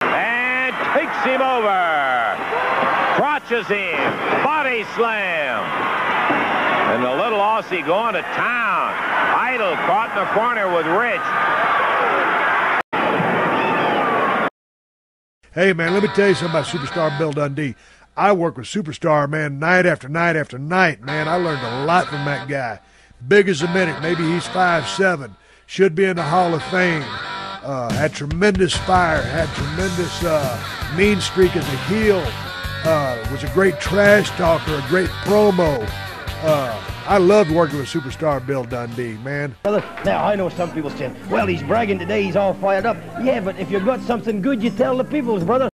And takes him over. Crotches him. Body slam. And the little Aussie going to town. Idle caught in the corner with Rich. Hey, man, let me tell you something about Superstar Bill Dundee. I work with Superstar, man, night after night after night, man. I learned a lot from that guy. Big as a minute. Maybe he's five seven. Should be in the Hall of Fame. Uh, had tremendous fire. Had tremendous uh, mean streak as a heel. Uh, was a great trash talker. A great promo. Uh, I loved working with Superstar Bill Dundee, man. Brother, now I know some people saying, well, he's bragging today, he's all fired up. Yeah, but if you've got something good, you tell the peoples, brother.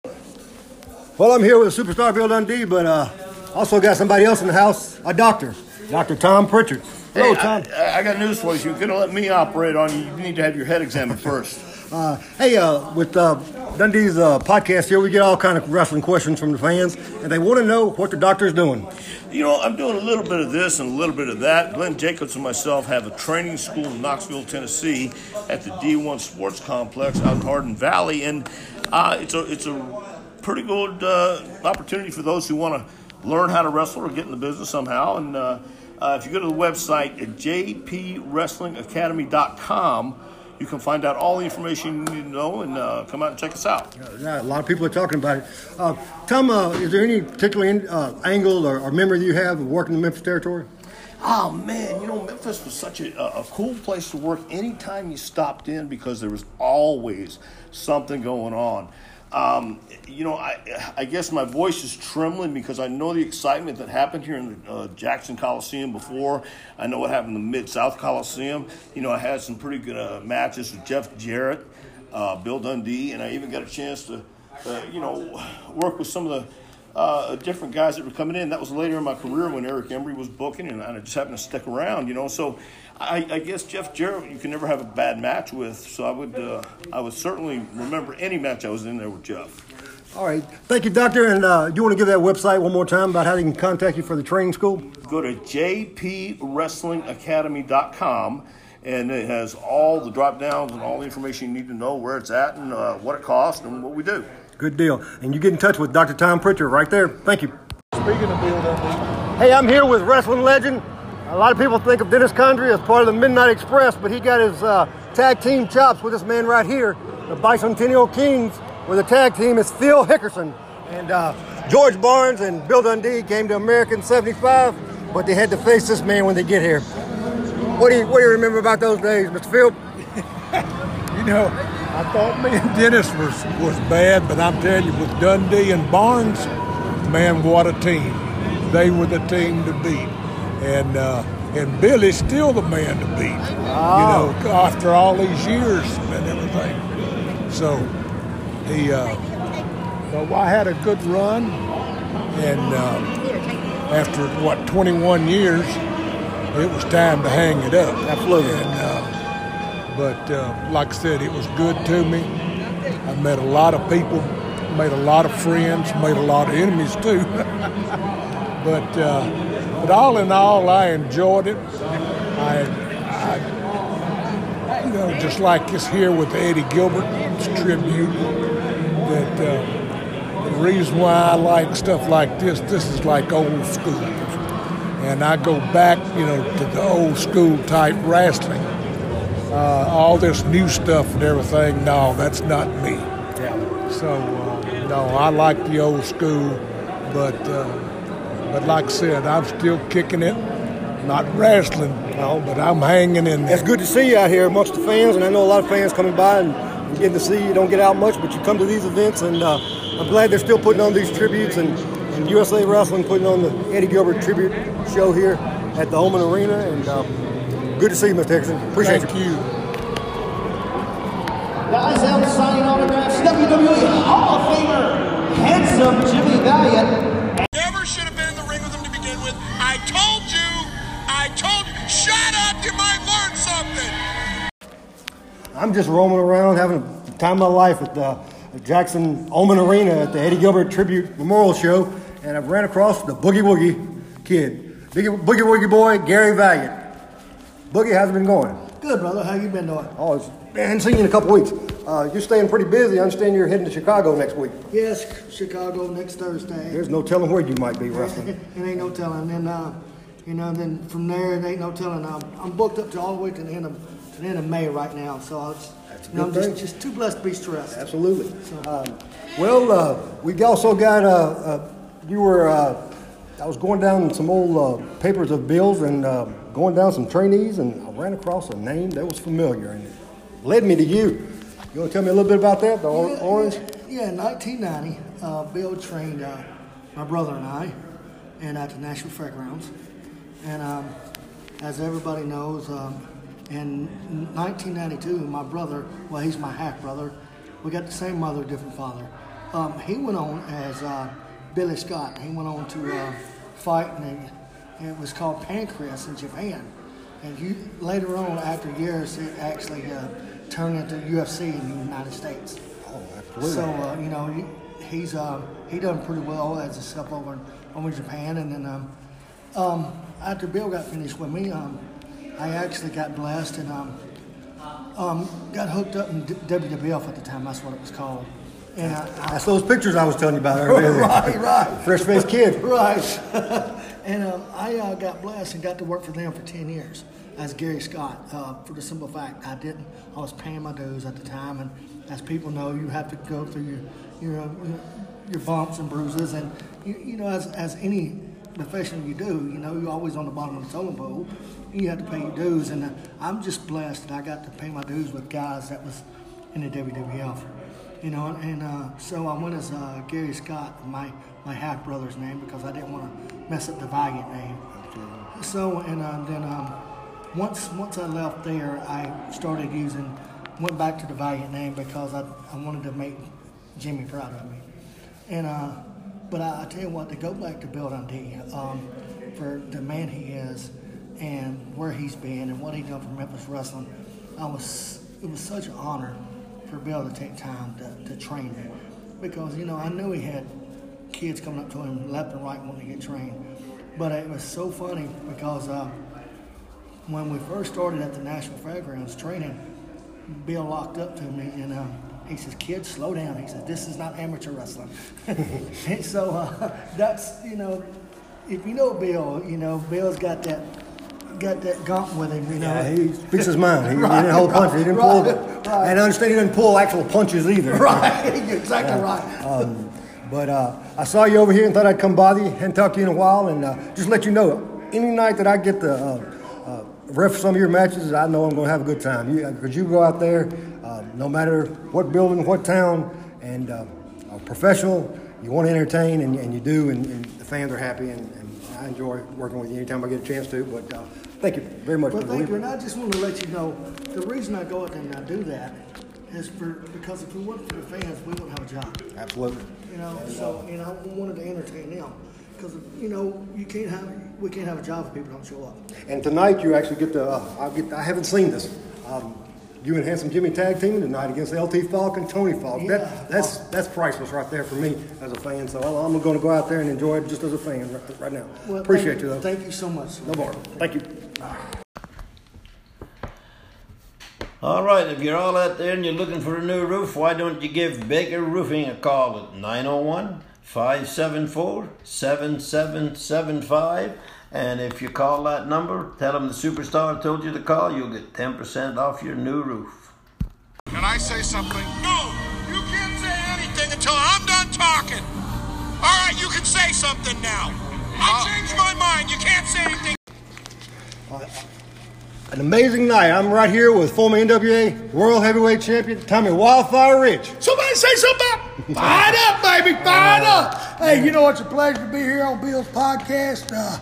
Well, I'm here with Superstar Bill Dundee, but uh, also got somebody else in the house, a doctor, Dr. Tom Prichard. Hello, Hey, Tom. I, I got news for you. If you're going to let me operate on you, you need to have your head examined first. Uh, hey, uh, with uh, Dundee's uh, podcast here, we get all kind of wrestling questions from the fans, and they want to know what the doctor's doing. You know, I'm doing a little bit of this and a little bit of that. Glenn Jacobs and myself have a training school in Knoxville, Tennessee, at the D1 Sports Complex out in Hardin Valley, and uh, it's a it's a pretty good uh, opportunity for those who want to learn how to wrestle or get in the business somehow. And if you go to the website at jpwrestlingacademy.com, you can find out all the information you need to know and uh, come out and check us out. Yeah, a lot of people are talking about it. Uh, Tom, uh, is there any particular in, uh, angle or, or memory you have of working in the Memphis territory? Oh man, you know Memphis was such a, a cool place to work anytime you stopped in because there was always something going on. Um, you know, I, I guess my voice is trembling because I know the excitement that happened here in the uh, Jackson Coliseum before. I know what happened in the Mid South Coliseum. You know, I had some pretty good uh, matches with Jeff Jarrett, uh, Bill Dundee, and I even got a chance to, uh, you know, work with some of the uh, different guys that were coming in. That was later in my career when Eric Embry was booking, and I just happened to stick around, you know. So I, I guess Jeff Jarrett you can never have a bad match with. So I would uh, I would certainly remember any match I was in there with Jeff. All right. Thank you, Doctor. And uh, do you want to give that website one more time about how they can contact you for the training school? Go to jpwrestlingacademy.com. And it has all the drop downs and all the information you need to know where it's at and uh, what it costs and what we do. Good deal. And you get in touch with Dr. Tom Prichard right there. Thank you. Speaking of Bill Dundee, Hey, I'm here with wrestling legend. A lot of people think of Dennis Condrey as part of the Midnight Express, but he got his uh, tag team chops with this man right here, the Bicentennial Kings, where the tag team is Phil Hickerson. And uh, George Barnes and Bill Dundee came to America in 75, but they had to face this man when they get here. What do you, what do you remember about those days, Mr. Phil? you know, I thought me and Dennis was, was bad, but I'm telling you, with Dundee and Barnes, man, what a team. They were the team to beat. And uh, and Billy's still the man to beat, you know, after all these years and everything. So he, uh, well, I had a good run, and uh, after what 21 years, it was time to hang it up. Absolutely. And, uh, but uh, like I said, it was good to me. I met a lot of people, made a lot of friends, made a lot of enemies too. but uh, but all in all, I enjoyed it. I, I you know, just like this here with Eddie Gilbert's tribute, that uh, the reason why I like stuff like this, this is like old school. And I go back, you know, to the old school type wrestling. Uh, all this new stuff and everything, no, that's not me. Yeah. So, uh, no, I like the old school, but uh, but like I said, I'm still kicking it, not wrestling, no, but I'm hanging in there. It's good to see you out here amongst the fans, and I know a lot of fans coming by and, getting to see you. Don't get out much, but you come to these events, and uh, I'm glad they're still putting on these tributes, and, and USA Wrestling putting on the Eddie Gilbert tribute show here at the Oman Arena, and uh, good to see you, Mr. Hickson. Appreciate Thank you. you. I'm just roaming around having the time of my life at the Jackson Oman Arena at the Eddie Gilbert Tribute Memorial Show, and I've ran across the Boogie Woogie kid, Boogie Boogie Woogie boy, Gary Valiant. Boogie, how's it been going? Good, brother. How you been doing? Oh, it's, haven't seen you in a couple weeks. Uh, you're staying pretty busy. I understand you're heading to Chicago next week. Yes, Chicago next Thursday. There's no telling where you might be wrestling. it ain't no telling. And uh, you know, then from there, it ain't no telling. I'm, I'm booked up to all the way to the end of the end of May right now. So That's a you know, I'm just, just too blessed to be stressed. Absolutely. Um, well, uh, we also got, uh, uh, you were, uh, I was going down some old uh, papers of bills and uh, going down some trainees, and I ran across a name that was familiar, and it led me to you. You want to tell me a little bit about that, the or- Yeah, orange? Yeah, in 1990, uh, Bill trained uh, my brother and I, and at the National Fairgrounds. And um, as everybody knows, um, in 1992, my brother, well, he's my half brother. We got the same mother, different father. Um, he went on as uh, Billy Scott. He went on to uh, fight, and it, it was called Pancrase in Japan. And you, later on, after years, it actually uh, turned into UFC in the United States. Oh, absolutely. So uh, you know he, he's um, he done pretty well as a step over in, over in Japan, and then um, um, after Bill got finished with me, um, I actually got blessed and um, um, got hooked up in D- WWF at the time. That's what it was called. And I, I, That's those pictures I was telling you about earlier. right, right. Fresh faced kid. Right. and um, I uh, got blessed and got to work for them for 10 years as Gary Scott. Uh, for the simple fact, I didn't, I was paying my dues at the time. And as people know, you have to go through your, your, your bumps and bruises. And, you, you know, as, as any profession you do, you know, you're always on the bottom of the totem pole. You have to pay your dues. And uh, I'm just blessed that I got to pay my dues with guys that was in the WWF. You know, and uh, so I went as uh, Gary Scott, my, my half brother's name, because I didn't want to mess up the Valiant name. So, and uh, then um, once once I left there, I started using, went back to the Valiant name because I, I wanted to make Jimmy proud of me. And uh, but I, I tell you what, to go back to Bill Dundee, um, for the man he is, and where he's been and what he done for Memphis wrestling, I was it was such an honor for Bill to take time to, to train me, because you know I knew he had kids coming up to him left and right wanting to get trained, but it was so funny because uh, when we first started at the National Fairgrounds training, Bill locked up to me and uh, he says, "Kids, slow down." He says, "This is not amateur wrestling." and so uh, that's you know, if you know Bill, you know Bill's got that got that gump with him. You know, Yeah, he speaks his mind. He, he didn't hold punches. He didn't pull. right, right. And I understand he didn't pull actual punches either. right, You're exactly right. Um, but uh, I saw you over here and thought I'd come by you and talk to you in a while and uh, just let you know any night that I get to uh, uh, ref some of your matches, I know I'm going to have a good time. You, because you go out there, uh, no matter what building, what town, and uh, are professional, you want to entertain, and, and you do, and, and the fans are happy, and, and I enjoy working with you anytime I get a chance to. But uh, thank you very much. Well, thank you, and I just want to let you know the reason I go out there and I do that is for because if we weren't for the fans, we wouldn't have a job. Absolutely. You know, so you know, I wanted to entertain them because you know you can't have we can't have a job if people don't show up. And tonight you actually get to, uh, I, get, I haven't seen this. Um, you and Handsome Jimmy tag teaming tonight against LT Falk and Tony Falk. Yeah. That, that's, that's priceless right there for me as a fan. So I'm going to go out there and enjoy it just as a fan right, right now. Well, Appreciate thank, you though. Thank you so much. no more. Thank you. All right, if you're all out there and you're looking for a new roof, why don't you give Baker Roofing a call at 901 574 7775? And if you call that number, tell them the superstar told you to call, you'll get 10% off your new roof. Can I say something? No, you can't say anything until I'm done talking. All right, you can say something now. I changed my mind. You can't say anything. An amazing night. I'm right here with former NWA World Heavyweight Champion Tommy Wildfire Rich. Somebody say something about fired up, baby, fired up. Hey, you know it's a pleasure to be here on Bill's podcast. Uh,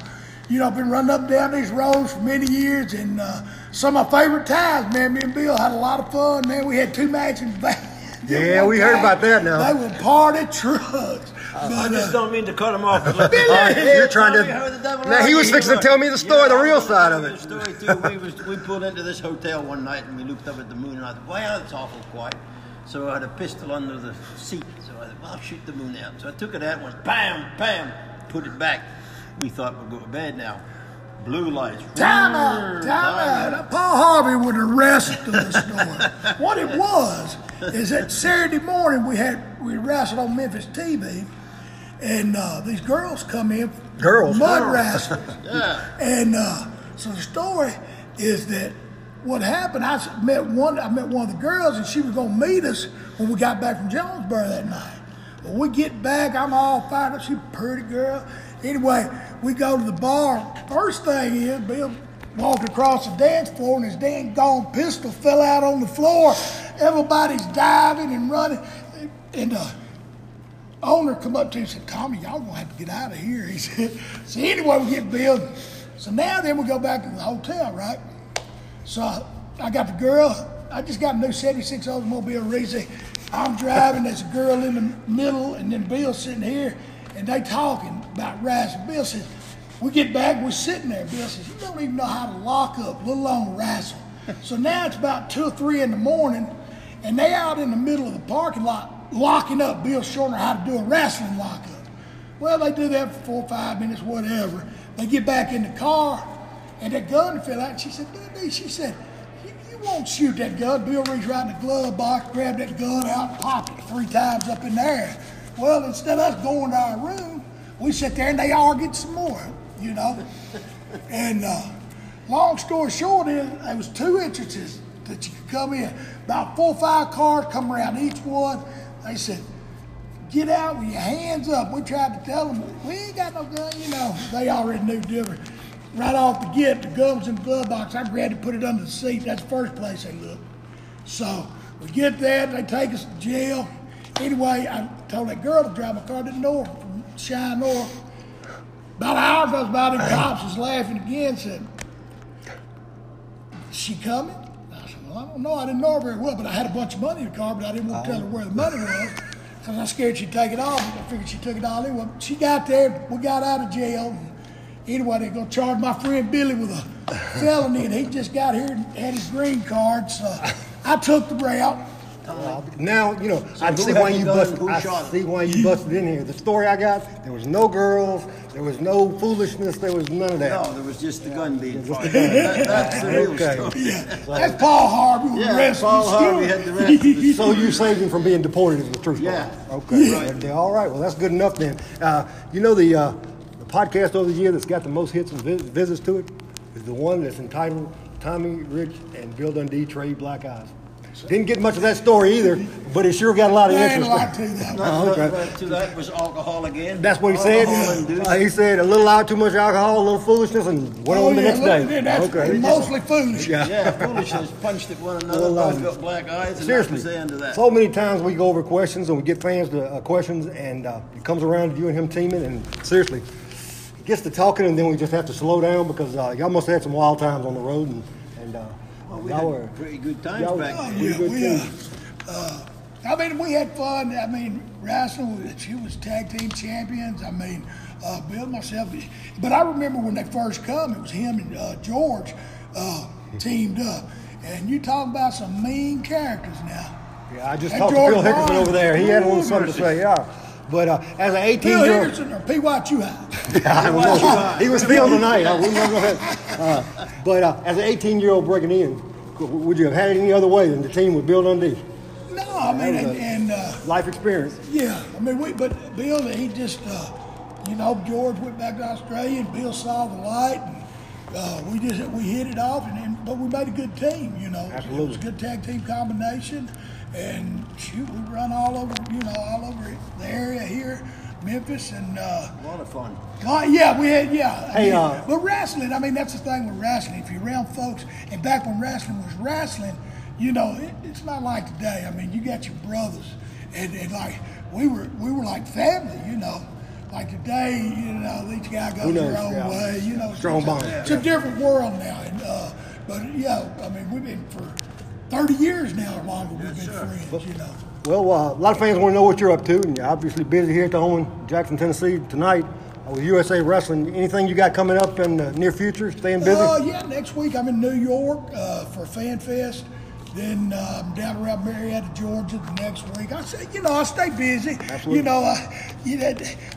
you know I've been running up and down these roads for many years, and uh, some of my favorite times, man. Me and Bill had a lot of fun, man. We had two matches back. Yeah, we heard about that now. They were party trucks. I But, just uh, don't mean to cut him off. but- You're trying to. How the devil Now he was You fixing to tell me the story, the real side of it. the Story too. We was we pulled into this hotel one night and we looked up at the moon and I thought, wow, it's awful quiet. So I had a pistol under the seat. So I thought, well, I'll shoot the moon out. So I took it out and went, bam, bam, put it back. We thought we'd go to bed now. Blue lights. Time out, time out. Paul Harvey would arrest the story. what it was is that Saturday morning we had we wrestled on Memphis TV, and uh, these girls come in, Girls? mud Girls. wrestlers, and uh, so the story is that what happened. I s- met one. I met one of the girls, and she was gonna meet us when we got back from Jonesboro that night. When we get back, I'm all fired up. She's a pretty girl. Anyway, we go to the bar. First thing is, Bill walked across the dance floor and his dang gone pistol fell out on the floor. Everybody's diving and running. And the owner come up to him and said, Tommy, y'all gonna have to get out of here. He said, so anyway, we get Bill. So now then we go back to the hotel, right? So I got the girl. I just got a new 76 Oldsmobile Reese. I'm driving. There's a girl in the middle, and then Bill sitting here, and they talking about. Bill says, we get back, we're sitting there. Bill says, you don't even know how to lock up, let alone wrestle. so now it's about two or three in the morning, and they out in the middle of the parking lot locking up. Bill showing her how to do a wrestling lockup. Well, they do that for four or five minutes, whatever. They get back in the car, and that gun fell out. She said, Daddy, she said, you, won't shoot that gun. Bill reached right in the glove box, grabbed that gun out, and popped it three times up in there. Well, instead of us going to our room, we sit there and they argued some more, you know. and uh, long story short is, there was two entrances that you could come in. About four or five cars come around each one. They said, get out with your hands up. We tried to tell them, we ain't got no gun, you know. They already knew different. Right off the get, the gun was in the glove box. I grabbed it, put it under the seat. That's the first place they looked. So we get there, they take us to jail. Anyway, I told that girl to drive my car to the north, Cheyenne North. About an hour goes by, the cops was laughing again, said, is she coming? I said, well, I don't know. I didn't know her very well, but I had a bunch of money in the car, but I didn't want to tell her where the money was because I was scared she'd take it off. But I figured she took it all anyway. She got there. We got out of jail. Anyway, they're going to charge my friend Billy with a felony, and he just got here and had his green card. So I took the route. Now, you know, I see why you busted. I see why you busted in here. The story I got, there was no girls, there was no foolishness, there was none of that. No, there was just the gun being fired. That- that's the real Okay. story. That's Paul Harvey with the Yeah, rest Paul of the Harvey story. had the rest the So you saved him from being deported is the truth. Yeah. Okay. Right. Yeah, All right. Well, that's good enough then. Uh, you know the uh, the podcast over the year that's got the most hits and vis- visits to it is the one that's entitled "Tommy Rich and Bill Dundee Trade Black Eyes." Didn't get much of that story either, but it sure got a lot of There ain't interest. a lot to that. Not- Oh, okay. right to that was alcohol again. That's what he said. Alcohol induced. Uh, he said a little out, too much alcohol, a little foolishness, and went Oh, on the yeah, next day. That's okay. mostly foolish. Yeah. Yeah, foolishness punched at one another. Both got black eyes, and that Seriously, was the end of that. so many times we go over questions and we get fans to uh, questions, and uh, it comes around to you and him teaming, and seriously, it gets to talking, and then we just have to slow down because uh, y'all must have had some wild times on the road, and, and uh, Well, we y'all had were pretty good times y'all- back then. We yeah, good we, too. uh, uh, I mean, we had fun. I mean, wrestling, she was tag team champions. I mean, uh, Bill and myself. But I remember when they first come, it was him and uh, George uh, teamed up. And you talking about some mean characters now. Yeah, I just That talked to George Phil Hickerson Barnes, over there. He had a little something to say, yeah. But uh, as an 18 Bill year old, Hickerson or P.Y. Chu-Hi. I don't he was Phil tonight. I wouldn't. Uh, but uh, as an 18 year old breaking in, would you have had it any other way than the team with Bill Dundee? No, I mean, and, and uh, Life experience. Yeah, I mean, we, but Bill, he just, uh, you know, George went back to Australia, and Bill saw the light, and uh, we just we hit it off, and, and but we made a good team, you know. It was Absolutely. a good tag team combination, and shoot, we run all over, you know, all over the area here, Memphis, and. Uh, A lot of fun. uh, yeah, we had, yeah. I Hey, mean, uh, but wrestling, I mean, that's the thing with wrestling. If you're around folks, and back when wrestling was wrestling, you know, it, it's not like today. I mean, you got your brothers, and, and like we were, we were like family, you know. Like today, you know, each guy goes Who their own yeah. way, you know. Strong it's, bond, It's a different world now, and uh, but yeah, I mean, we've been for 30 years now or. We've been friends, you know. Well, uh, a lot of fans want to know what you're up to, and you're obviously busy here at the home in Jackson, Tennessee tonight uh, with USA Wrestling. Anything you got coming up in the near future? Staying busy? Uh, yeah, next week I'm in New York uh, for Fan Fest. Then um, down around Marietta, Georgia, the next week. I say, you know, I stay busy. Absolutely. You know, I, you know,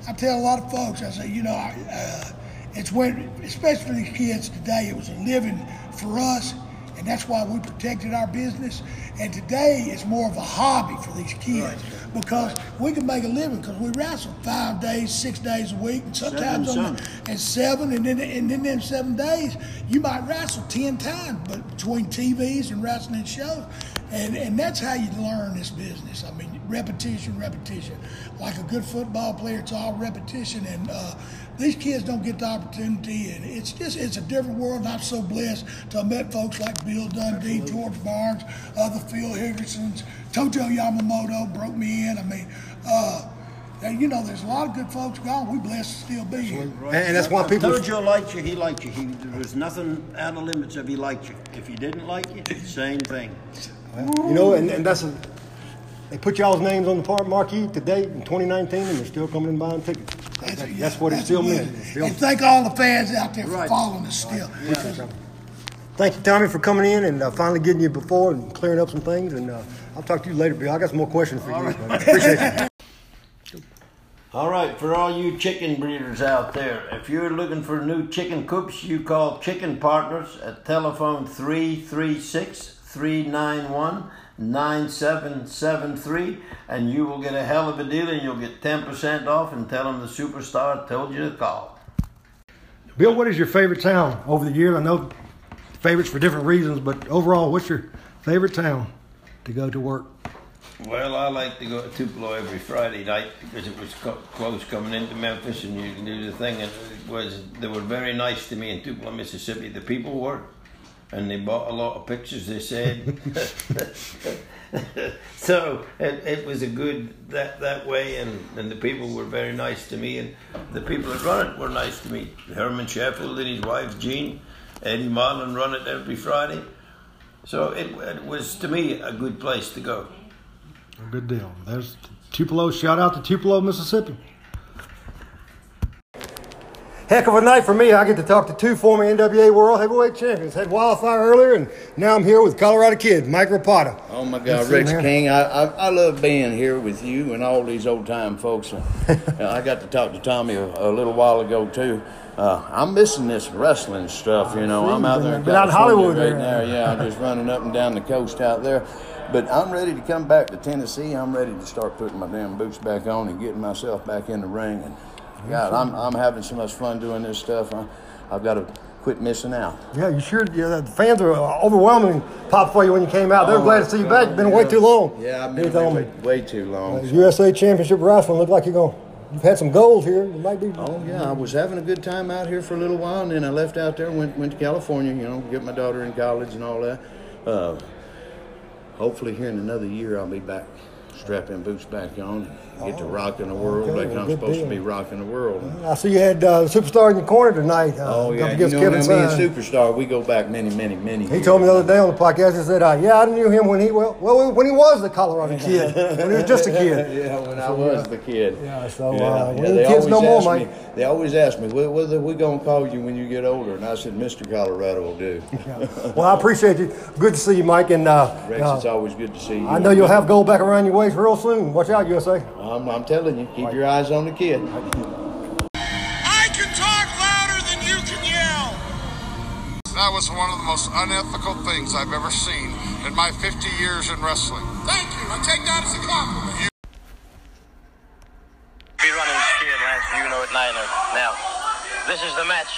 I tell a lot of folks, I say, you know, I, uh, it's when, especially for these kids today, it was a living for us, and that's why we protected our business. And today, it's more of a hobby for these kids because we can make a living because we wrestle five days, six days a week, and sometimes Seven on the, and seven, and then and then in seven days you might wrestle ten times, but between TVs and wrestling shows, and and that's how you learn this business. I mean, repetition, repetition. Like a good football player, it's all repetition, and uh, these kids don't get the opportunity, and it's just it's a different world. And I'm so blessed to have met folks like Bill Dundee, George Barnes, uh, the Phil Hickersons, Tojo Yamamoto broke me in. I mean. Uh, and, you know, there's a lot of good folks gone. We blessed to still be here. And, and that's why people. Tojo liked you, he liked you. He, there was nothing out of limits if he liked you. If he didn't like you, same thing. You know, and, and that's a. They put y'all's names on the part marquee today in 2019, and they're still coming and buying tickets. That- that- that's what it still means. win. It still- And thank all the fans out there for Right. following us still. Thank you, Tommy, for coming in and uh, finally getting you before and clearing up some things. And uh, I'll talk to you later, Bill. I got some more questions for you. but Appreciate you. All right, for all you chicken breeders out there, if you're looking for new chicken coops, you call Chicken Partners at telephone 336 391 9773 and you will get a hell of a deal and you'll get 10% off and tell them the superstar told you to call. Bill, what is your favorite town over the years? I know favorites for different reasons, but overall, what's your favorite town to go to work? Well, I like to go to Tupelo every Friday night because it was co- close coming into Memphis, and you can do the thing. And it was they were very nice to me in Tupelo, Mississippi. The people were, and they bought a lot of pictures. They said, so it, it was a good that that way, and, and the people were very nice to me, and the people that run it were nice to me. Herman Sheffield and his wife Jean, Eddie Marlin run it every Friday. So it, it was to me a good place to go. Good deal. There's Tupelo. Shout out to Tupelo, Mississippi. Heck of a night for me. I get to talk to two former NWA World Heavyweight Champions. Had Wildfire earlier, and now I'm here with Colorado Kid, Mike Rapada. Oh my God, Rex you. King! I, I I love being here with you and all these old time folks. Uh, I got to talk to Tommy a, a little while ago too. Uh, I'm missing this wrestling stuff. You know, I'm out there in out Hollywood right there. now. Yeah, I'm just running up and down the coast out there. But I'm ready to come back to Tennessee. I'm ready to start putting my damn boots back on and getting myself back in the ring. And God, I'm I'm having so much fun doing this stuff. I, I've got to quit missing out. Yeah, you sure? Yeah, the fans are overwhelming pop for you when you came out. They're Oh, glad to see you back. You've been yeah. too long. Yeah, I've been told away me. way, way too long. Uh, USA Championship Wrestling looked like you're going. You've had some goals here. You might be. Oh yeah, I was having a good time out here for a little while, and then I left out there, and went went to California. You know, get my daughter in college and all that. Uh, hopefully, here in another year, I'll be back, strapping boots back on, get to rocking the world okay, like I'm supposed deal. to be rocking the world. I see you had uh, superstar in your corner tonight. Uh, Oh yeah, you know Kevin me and Superstar. We go back many, many, many. He told me the other day on the podcast. He said, uh, "Yeah, I knew him when he well, well when he was the Colorado kid. when he was just a kid." yeah, when I was the kid. Yeah, so, Yeah, uh, yeah, they kids no more, mate. me- They always ask me, "What, what are we gonna call you when you get older?" And I said, "Mr. Colorado will do." Well, I appreciate you. Good to see you, Mike. And uh, Rex, uh, it's always good to see you. I know you'll have gold back around your waist real soon. Watch out, USA. I'm, I'm telling you, keep your eyes on the kid. I can talk louder than you can yell. That was one of the most unethical things I've ever seen in my 50 years in wrestling. Thank you. I take that as a compliment. be running scared, Lance. You know it, and I know. Now, this is the match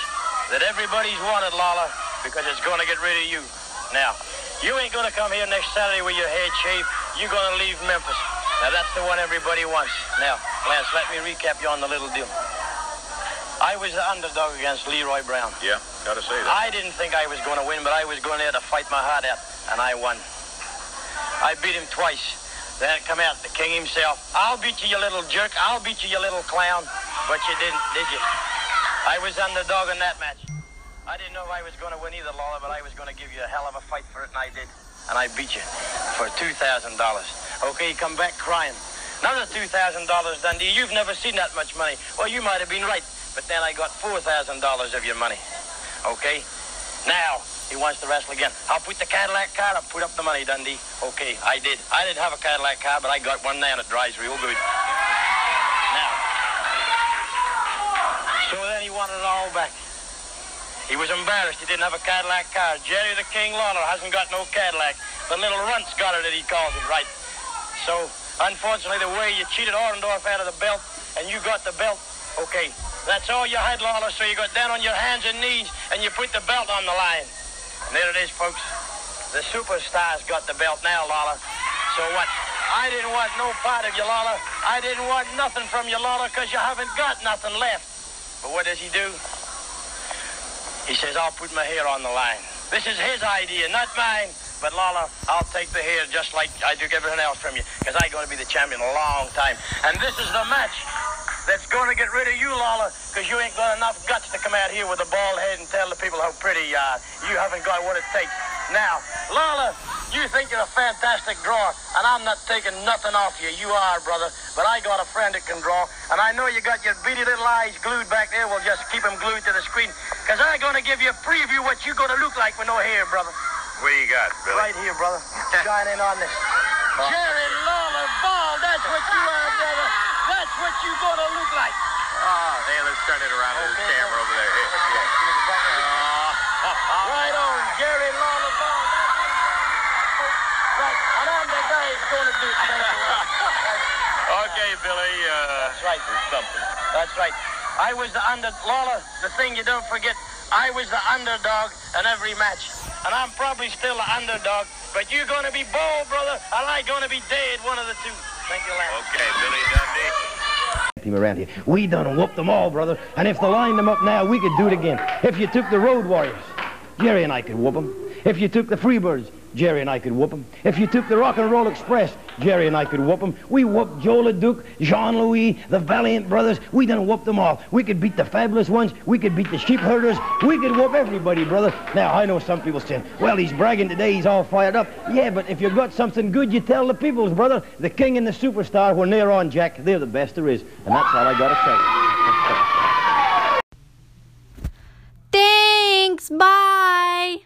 that everybody's wanted, Lawler, because it's going to get rid of you. Now, you ain't going to come here next Saturday with your head shaved. You're going to leave Memphis. Now, that's the one everybody wants. Now, Lance, let me recap you on the little deal. I was the underdog against Leroy Brown. Yeah, gotta say that. I didn't think I was going to win, but I was going there to fight my heart out, and I won. I beat him twice. Then come out the king himself. I'll beat you, you little jerk. I'll beat you, you little clown. But you didn't, did you? I was underdog in that match. I didn't know if I was going to win either, Lawler, but I was going to give you a hell of a fight for it, and I did. And I beat you for $2,000. Okay, come back crying. Another $2,000, Dundee. You've never seen that much money. Well, you might have been right, but then I got $4,000 of your money. Okay? Now, He wants to wrestle again. I'll put the Cadillac car I'll put up the money, Dundee. Okay, I did. I didn't have a Cadillac car, but I got one now and it drives real good. Now, so then he wanted it all back. He was embarrassed he didn't have a Cadillac car. Jerry the King Lawler hasn't got no Cadillac. The little runt's got it, that he calls it, right? So, unfortunately, the way you cheated Orndorff out of the belt and you got the belt, okay, that's all you had, Lawler. So you got down on your hands and knees and you put the belt on the line. And there it is, folks. The superstars got the belt now, Lawler. So what? I didn't want no part of you, Lawler. I didn't want nothing from you, Lawler, because you haven't got nothing left. But what does he do? He says, I'll put my hair on the line. This is his idea, not mine. But Lala, I'll take the hair just like I took everything else from you, because I'm going to be the champion a long time. And this is the match that's going to get rid of you, Lawler, because you ain't got enough guts to come out here with a bald head and tell the people how pretty you are. You haven't got what it takes. Now, Lala, you think you're a fantastic drawer, and I'm not taking nothing off you. You are, brother. But I got a friend that can draw, and I know you got your beady little eyes glued back there. We'll just keep them glued to the screen, because I'm going to give you a preview what you're going to look like with no hair, brother. What do you got, Billy? Right here, brother. Shine in on this. Jerry Lawler Ball, that's what you are, brother. That's what you're going to look like. Oh, hey, let's turn it around to the camera over there. Here, yeah. right on, Jerry Lawler Ball. Right, and I'm the guy who's going to do it. okay, Billy. Uh, That's right. There's something. That's right. I was the under Lawler. The thing you don't forget, I was the underdog in every match, and I'm probably still the underdog. But you're going to be bold, brother, and I'm going to be dead. One of the two. Thank you, Lance. Okay, Billy Dundee. Team around here. We done whooped them all, brother. And if they lined them up now, we could do it again. If you took the Road Warriors, Jerry and I could whoop them. If you took the Freebirds, Jerry and I could whoop him. If you took the Rock and Roll Express, Jerry and I could whoop him. We whooped Joe LeDuc, Jean-Louis, the Valiant Brothers. We done whooped them all. We could beat the Fabulous Ones. We could beat the Sheep Herders. We could whoop everybody, brother. Now, I know some people saying, well, he's bragging today. He's all fired up. Yeah, but if you've got something good, you tell the peoples, brother. The king and the superstar, when they're on, Jack, they're the best there is. And that's all I got to say. Thanks. Bye.